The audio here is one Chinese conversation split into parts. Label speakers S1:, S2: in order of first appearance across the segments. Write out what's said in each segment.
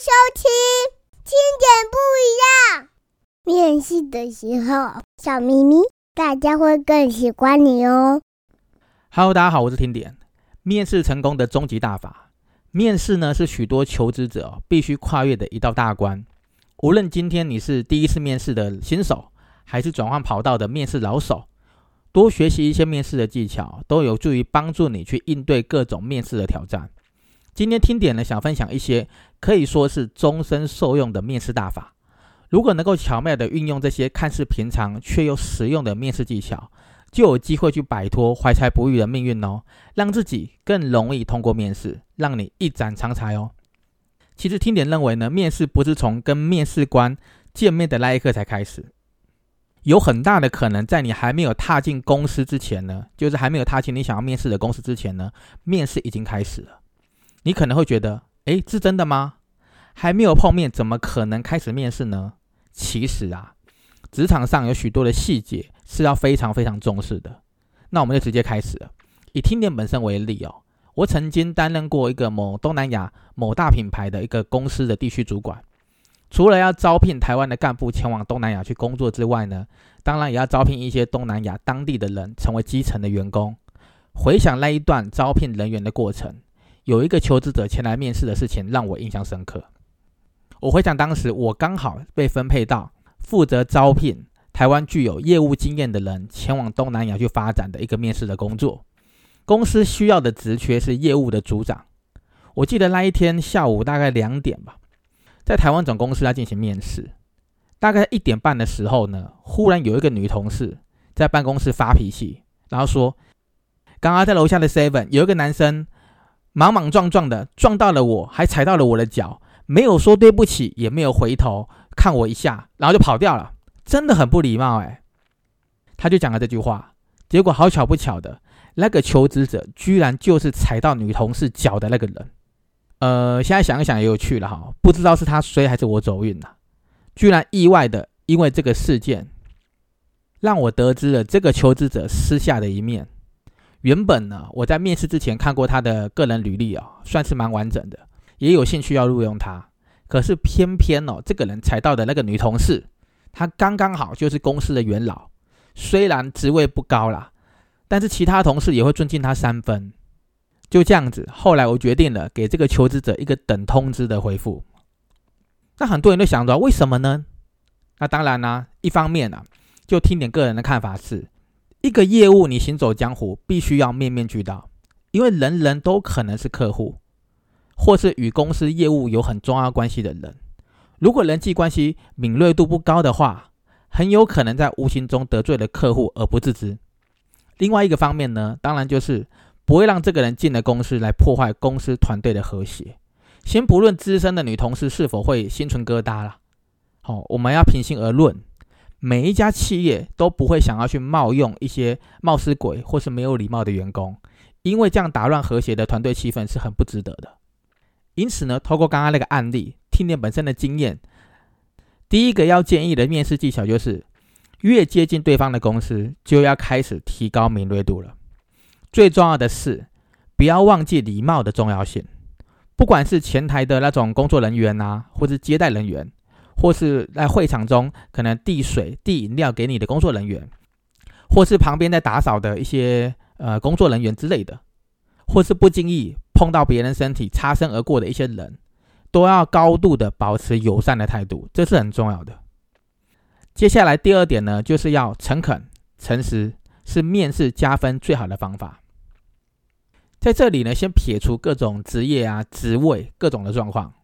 S1: 收听听点不一样。面试的时候，小咪咪，大家会更喜欢你哦。
S2: Hello，大家好，我是听点。面试成功的终极大法，面试呢是许多求职者必须跨越的一道大关。无论今天你是第一次面试的新手，还是转换跑道的面试老手，多学习一些面试的技巧，都有助于帮助你去应对各种面试的挑战。今天听点呢，想分享一些可以说是终身受用的面试大法。如果能够巧妙的运用这些看似平常却又实用的面试技巧，就有机会去摆脱怀才不遇的命运哦，让自己更容易通过面试，让你一展长才哦。其实听点认为呢，面试不是从跟面试官见面的那一刻才开始，有很大的可能在你还没有踏进公司之前呢，就是还没有踏进你想要面试的公司之前呢，面试已经开始了。你可能会觉得，诶，是真的吗？还没有碰面，怎么可能开始面试呢？其实啊，职场上有许多的细节是要非常非常重视的。那我们就直接开始了。以听点本身为例哦，我曾经担任过一个某东南亚某大品牌的一个公司的地区主管。除了要招聘台湾的干部前往东南亚去工作之外呢，当然也要招聘一些东南亚当地的人成为基层的员工。回想那一段招聘人员的过程。有一个求职者前来面试的事情让我印象深刻。我回想当时，我刚好被分配到负责招聘台湾具有业务经验的人前往东南亚去发展的一个面试的工作。公司需要的职缺是业务的组长。我记得那一天下午大概两点吧，在台湾总公司要进行面试。大概一点半的时候呢，忽然有一个女同事在办公室发脾气，然后说：“刚刚在楼下的 Seven 有一个男生。”莽莽撞撞的撞到了我，还踩到了我的脚，没有说对不起，也没有回头看我一下，然后就跑掉了，真的很不礼貌哎。他就讲了这句话，结果好巧不巧的，那个求职者居然就是踩到女同事脚的那个人。呃，现在想一想也有趣了哈，不知道是他衰还是我走运呐，居然意外的因为这个事件，让我得知了这个求职者私下的一面。原本呢，我在面试之前看过他的个人履历啊，算是蛮完整的，也有兴趣要录用他。可是偏偏哦，这个人踩到的那个女同事，她刚刚好就是公司的元老，虽然职位不高啦，但是其他同事也会尊敬他三分。就这样子，后来我决定了给这个求职者一个等通知的回复。那很多人都想着为什么呢？那当然呢，一方面呢，就听点个人的看法是。一个业务，你行走江湖，必须要面面俱到，因为人人都可能是客户，或是与公司业务有很重要关系的人。如果人际关系敏锐度不高的话，很有可能在无形中得罪了客户而不自知。另外一个方面呢，当然就是不会让这个人进了公司来破坏公司团队的和谐。先不论资深的女同事是否会心存疙瘩了，好，我们要平心而论。每一家企业都不会想要去冒用一些冒失鬼或是没有礼貌的员工，因为这样打乱和谐的团队气氛是很不值得的。因此呢，透过刚刚那个案例，听点本身的经验，第一个要建议的面试技巧就是，越接近对方的公司，就要开始提高敏锐度了。最重要的是，不要忘记礼貌的重要性。不管是前台的那种工作人员啊，或是接待人员。或是在会场中可能递水、递饮料给你的工作人员，或是旁边在打扫的一些呃工作人员之类的，或是不经意碰到别人身体擦身而过的一些人，都要高度的保持友善的态度，这是很重要的。接下来第二点呢，就是要诚恳、诚实，是面试加分最好的方法。在这里呢，先撇除各种职业啊、职位各种的状况，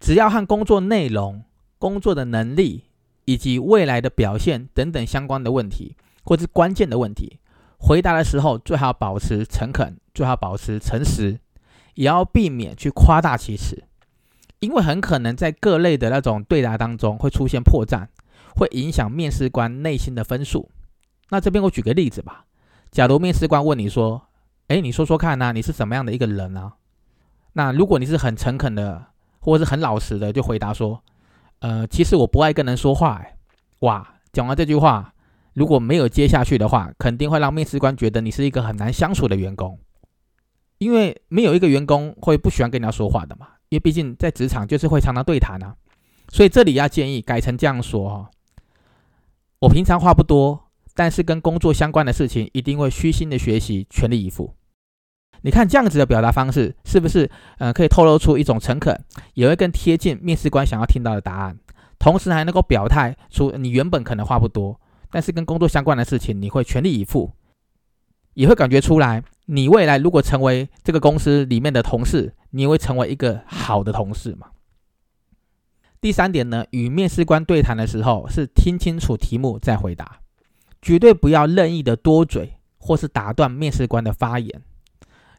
S2: 只要和工作内容。工作的能力以及未来的表现等等相关的问题，或是关键的问题，回答的时候最好保持诚恳，最好保持诚实，也要避免去夸大其词，因为很可能在各类的那种对答当中会出现破绽，会影响面试官内心的分数。那这边我举个例子吧，假如面试官问你说：“哎，你说说看呐，你是什么样的一个人啊？”那如果你是很诚恳的，或者是很老实的，就回答说。呃，其实我不爱跟人说话，哎，哇，讲完这句话，如果没有接下去的话，肯定会让面试官觉得你是一个很难相处的员工，因为没有一个员工会不喜欢跟人家说话的嘛，因为毕竟在职场就是会常常对谈啊，所以这里要建议改成这样说哈：我平常话不多，但是跟工作相关的事情一定会虚心的学习，全力以赴。你看这样子的表达方式，是不是呃可以透露出一种诚恳，也会更贴近面试官想要听到的答案，同时还能够表态出你原本可能话不多，但是跟工作相关的事情你会全力以赴，也会感觉出来你未来如果成为这个公司里面的同事，你会成为一个好的同事嘛？第三点呢，与面试官对谈的时候是听清楚题目再回答，绝对不要任意的多嘴或是打断面试官的发言。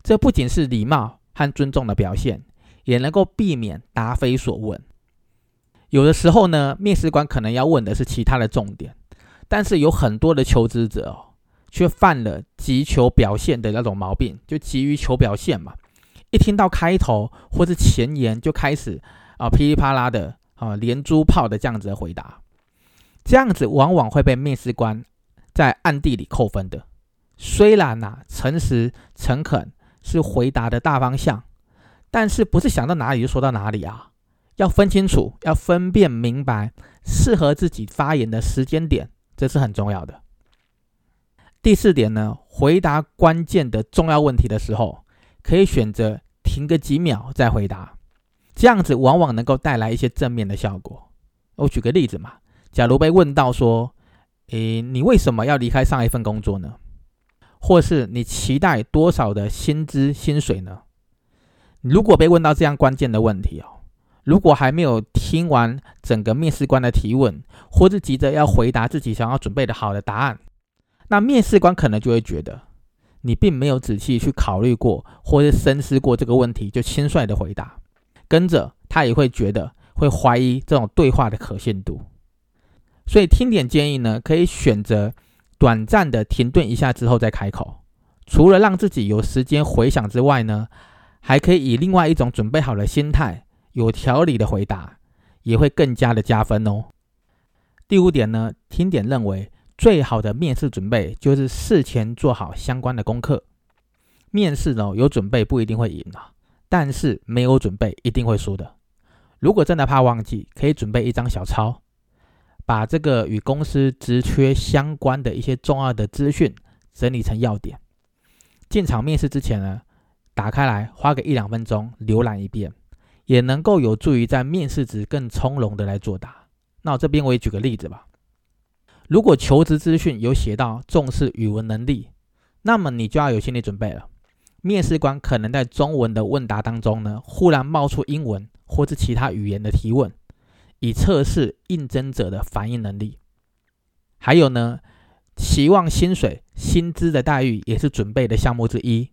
S2: 这不仅是礼貌和尊重的表现，也能够避免答非所问。有的时候呢，面试官可能要问的是其他的重点，但是有很多的求职者哦，却犯了急求表现的那种毛病，就急于求表现嘛。一听到开头或是前言，就开始啊噼里啪啦的啊连珠炮的这样子的回答，这样子往往会被面试官在暗地里扣分的。虽然呐，诚实诚恳。是回答的大方向，但是不是想到哪里就说到哪里啊？要分清楚，要分辨明白适合自己发言的时间点，这是很重要的。第四点呢，回答关键的重要问题的时候，可以选择停个几秒再回答，这样子往往能够带来一些正面的效果。我举个例子嘛，假如被问到说，诶，你为什么要离开上一份工作呢？或是你期待多少的薪资薪水呢？如果被问到这样关键的问题哦，如果还没有听完整个面试官的提问，或是急着要回答自己想要准备的好的答案，那面试官可能就会觉得你并没有仔细去考虑过，或是深思过这个问题就轻率的回答，跟着他也会觉得会怀疑这种对话的可信度。所以听点建议呢，可以选择。短暂的停顿一下之后再开口，除了让自己有时间回想之外呢，还可以以另外一种准备好的心态、有条理的回答，也会更加的加分哦。第五点呢，听点认为最好的面试准备就是事前做好相关的功课。面试呢有准备不一定会赢啊，但是没有准备一定会输的。如果真的怕忘记，可以准备一张小抄。把这个与公司职缺相关的一些重要的资讯整理成要点，进场面试之前呢，打开来花个一两分钟浏览一遍，也能够有助于在面试时更从容的来作答。那我这边我也举个例子吧，如果求职资讯有写到重视语文能力，那么你就要有心理准备了，面试官可能在中文的问答当中呢，忽然冒出英文或是其他语言的提问。以测试应征者的反应能力，还有呢，期望薪水、薪资的待遇也是准备的项目之一。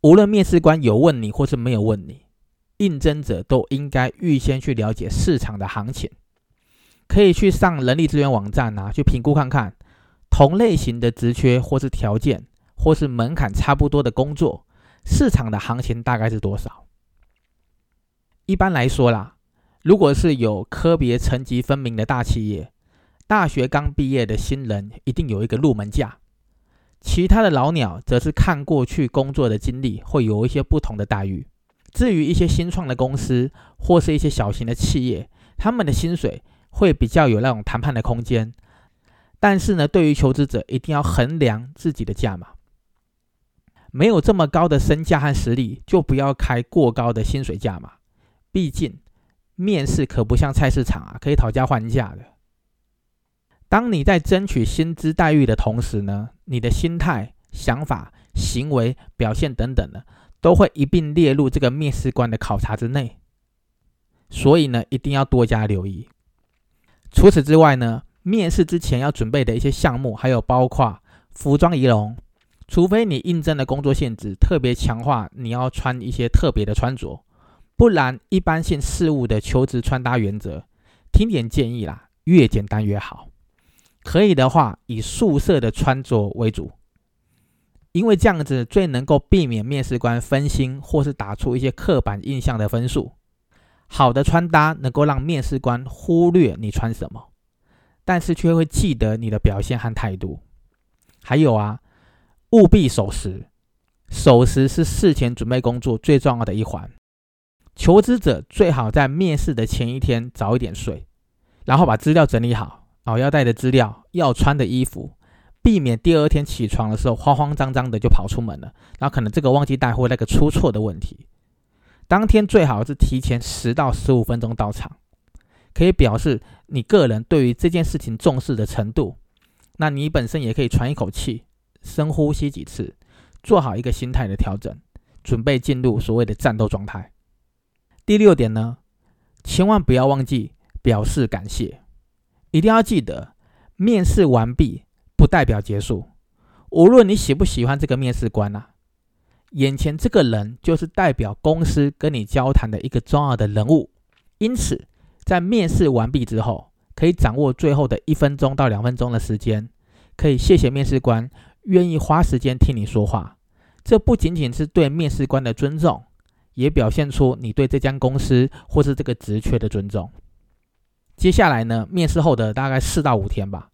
S2: 无论面试官有问你或是没有问你，应征者都应该预先去了解市场的行情，可以去上人力资源网站啊，去评估看看同类型的职缺或是条件或是门槛差不多的工作，市场的行情大概是多少。一般来说啦。如果是有科别层级分明的大企业，大学刚毕业的新人一定有一个入门价，其他的老鸟则是看过去工作的经历，会有一些不同的待遇。至于一些新创的公司或是一些小型的企业，他们的薪水会比较有那种谈判的空间。但是呢，对于求职者一定要衡量自己的价码，没有这么高的身价和实力，就不要开过高的薪水价码，毕竟。面试可不像菜市场啊，可以讨价还价的。当你在争取薪资待遇的同时呢，你的心态、想法、行为表现等等的，都会一并列入这个面试官的考察之内。所以呢，一定要多加留意。除此之外呢，面试之前要准备的一些项目，还有包括服装仪容，除非你应征的工作性质特别强化，你要穿一些特别的穿着。不然，一般性事物的求职穿搭原则，听点建议啦，越简单越好。可以的话，以素色的穿着为主，因为这样子最能够避免面试官分心，或是打出一些刻板印象的分数。好的穿搭能够让面试官忽略你穿什么，但是却会记得你的表现和态度。还有啊，务必守时，守时是事前准备工作最重要的一环。求职者最好在面试的前一天早一点睡，然后把资料整理好，哦，要带的资料，要穿的衣服，避免第二天起床的时候慌慌张张的就跑出门了，然后可能这个忘记带或那个出错的问题。当天最好是提前十到十五分钟到场，可以表示你个人对于这件事情重视的程度。那你本身也可以喘一口气，深呼吸几次，做好一个心态的调整，准备进入所谓的战斗状态。第六点呢，千万不要忘记表示感谢，一定要记得，面试完毕不代表结束。无论你喜不喜欢这个面试官啊，眼前这个人就是代表公司跟你交谈的一个重要的人物。因此，在面试完毕之后，可以掌握最后的一分钟到两分钟的时间，可以谢谢面试官愿意花时间听你说话。这不仅仅是对面试官的尊重。也表现出你对这家公司或是这个职缺的尊重。接下来呢，面试后的大概四到五天吧，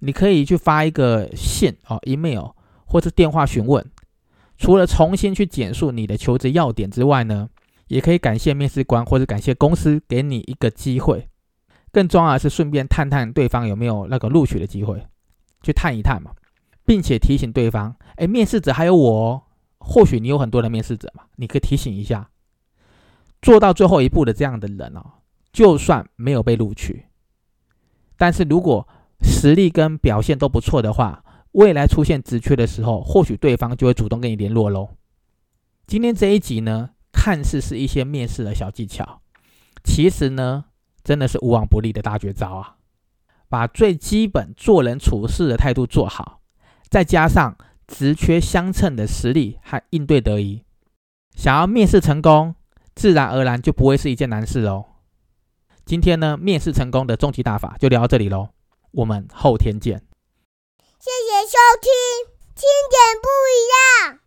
S2: 你可以去发一个信哦，email 或是电话询问。除了重新去简述你的求职要点之外呢，也可以感谢面试官或者感谢公司给你一个机会。更重要的是，顺便探探对方有没有那个录取的机会，去探一探嘛，并且提醒对方，哎，面试者还有我哦。或许你有很多的面试者嘛，你可以提醒一下，做到最后一步的这样的人哦，就算没有被录取，但是如果实力跟表现都不错的话，未来出现职缺的时候，或许对方就会主动跟你联络喽。今天这一集呢，看似是一些面试的小技巧，其实呢，真的是无往不利的大绝招啊！把最基本做人处事的态度做好，再加上。职缺相称的实力和应对得宜，想要面试成功，自然而然就不会是一件难事哦。今天呢，面试成功的终极大法就聊到这里喽，我们后天见。
S1: 谢谢收听，听点不一样。